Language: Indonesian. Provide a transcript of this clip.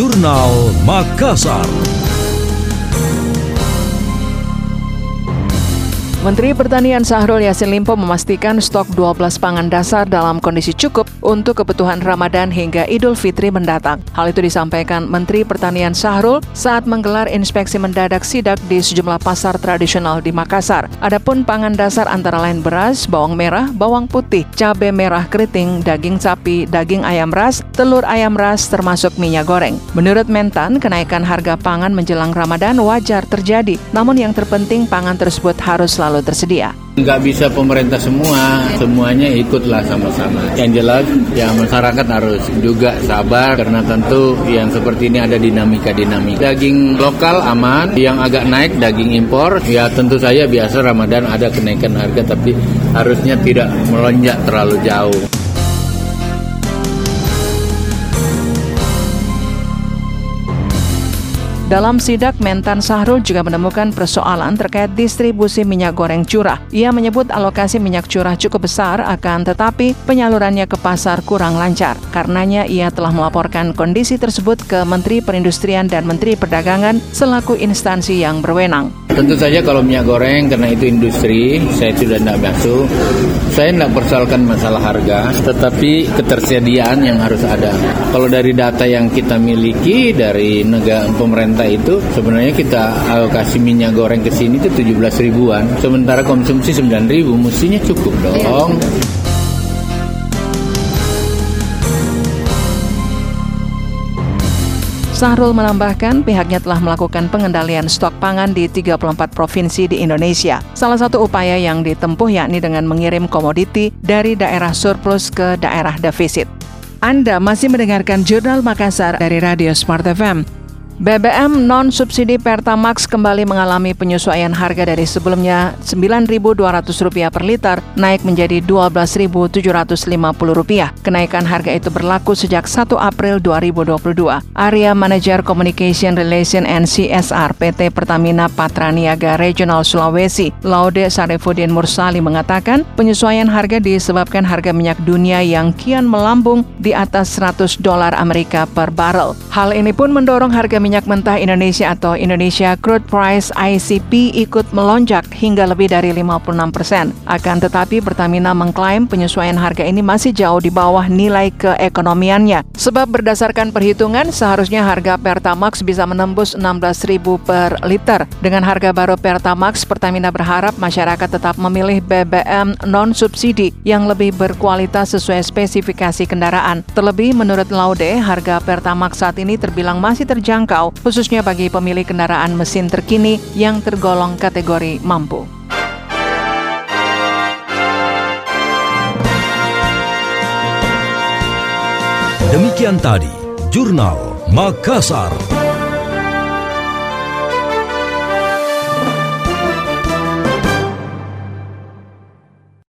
Jurnal Makassar. Menteri Pertanian Sahrul Yassin Limpo memastikan stok 12 pangan dasar dalam kondisi cukup untuk kebutuhan Ramadan hingga Idul Fitri mendatang. Hal itu disampaikan Menteri Pertanian Sahrul saat menggelar inspeksi mendadak sidak di sejumlah pasar tradisional di Makassar. Adapun pangan dasar antara lain beras, bawang merah, bawang putih, cabai merah keriting, daging sapi, daging ayam ras, telur ayam ras termasuk minyak goreng. Menurut Mentan, kenaikan harga pangan menjelang Ramadan wajar terjadi. Namun yang terpenting pangan tersebut harus selalu selalu tersedia. Nggak bisa pemerintah semua, semuanya ikutlah sama-sama. Yang jelas, ya masyarakat harus juga sabar karena tentu yang seperti ini ada dinamika-dinamika. Daging lokal aman, yang agak naik daging impor, ya tentu saja biasa Ramadan ada kenaikan harga tapi harusnya tidak melonjak terlalu jauh. Dalam sidak, Mentan Sahrul juga menemukan persoalan terkait distribusi minyak goreng curah. Ia menyebut alokasi minyak curah cukup besar, akan tetapi penyalurannya ke pasar kurang lancar. Karenanya ia telah melaporkan kondisi tersebut ke Menteri Perindustrian dan Menteri Perdagangan selaku instansi yang berwenang. Tentu saja kalau minyak goreng karena itu industri, saya sudah tidak masuk. Saya tidak persoalkan masalah harga, tetapi ketersediaan yang harus ada. Kalau dari data yang kita miliki dari negara pemerintah itu sebenarnya kita alokasi minyak goreng ke sini itu 17 ribuan, sementara konsumsi 9 ribu, mestinya cukup dong. Sahrul menambahkan pihaknya telah melakukan pengendalian stok pangan di 34 provinsi di Indonesia. Salah satu upaya yang ditempuh yakni dengan mengirim komoditi dari daerah surplus ke daerah defisit. Anda masih mendengarkan Jurnal Makassar dari Radio Smart FM. BBM non-subsidi Pertamax kembali mengalami penyesuaian harga dari sebelumnya Rp9.200 per liter naik menjadi Rp12.750. Kenaikan harga itu berlaku sejak 1 April 2022. Area Manager Communication Relation and PT Pertamina Patraniaga Regional Sulawesi, Laude Sarifudin Mursali mengatakan penyesuaian harga disebabkan harga minyak dunia yang kian melambung di atas 100 dolar Amerika per barrel. Hal ini pun mendorong harga minyak minyak mentah Indonesia atau Indonesia Crude Price ICP ikut melonjak hingga lebih dari 56 persen. Akan tetapi Pertamina mengklaim penyesuaian harga ini masih jauh di bawah nilai keekonomiannya. Sebab berdasarkan perhitungan seharusnya harga Pertamax bisa menembus 16.000 per liter. Dengan harga baru Pertamax, Pertamina berharap masyarakat tetap memilih BBM non-subsidi yang lebih berkualitas sesuai spesifikasi kendaraan. Terlebih menurut Laude, harga Pertamax saat ini terbilang masih terjangkau terjangkau, khususnya bagi pemilik kendaraan mesin terkini yang tergolong kategori mampu. Demikian tadi, Jurnal Makassar.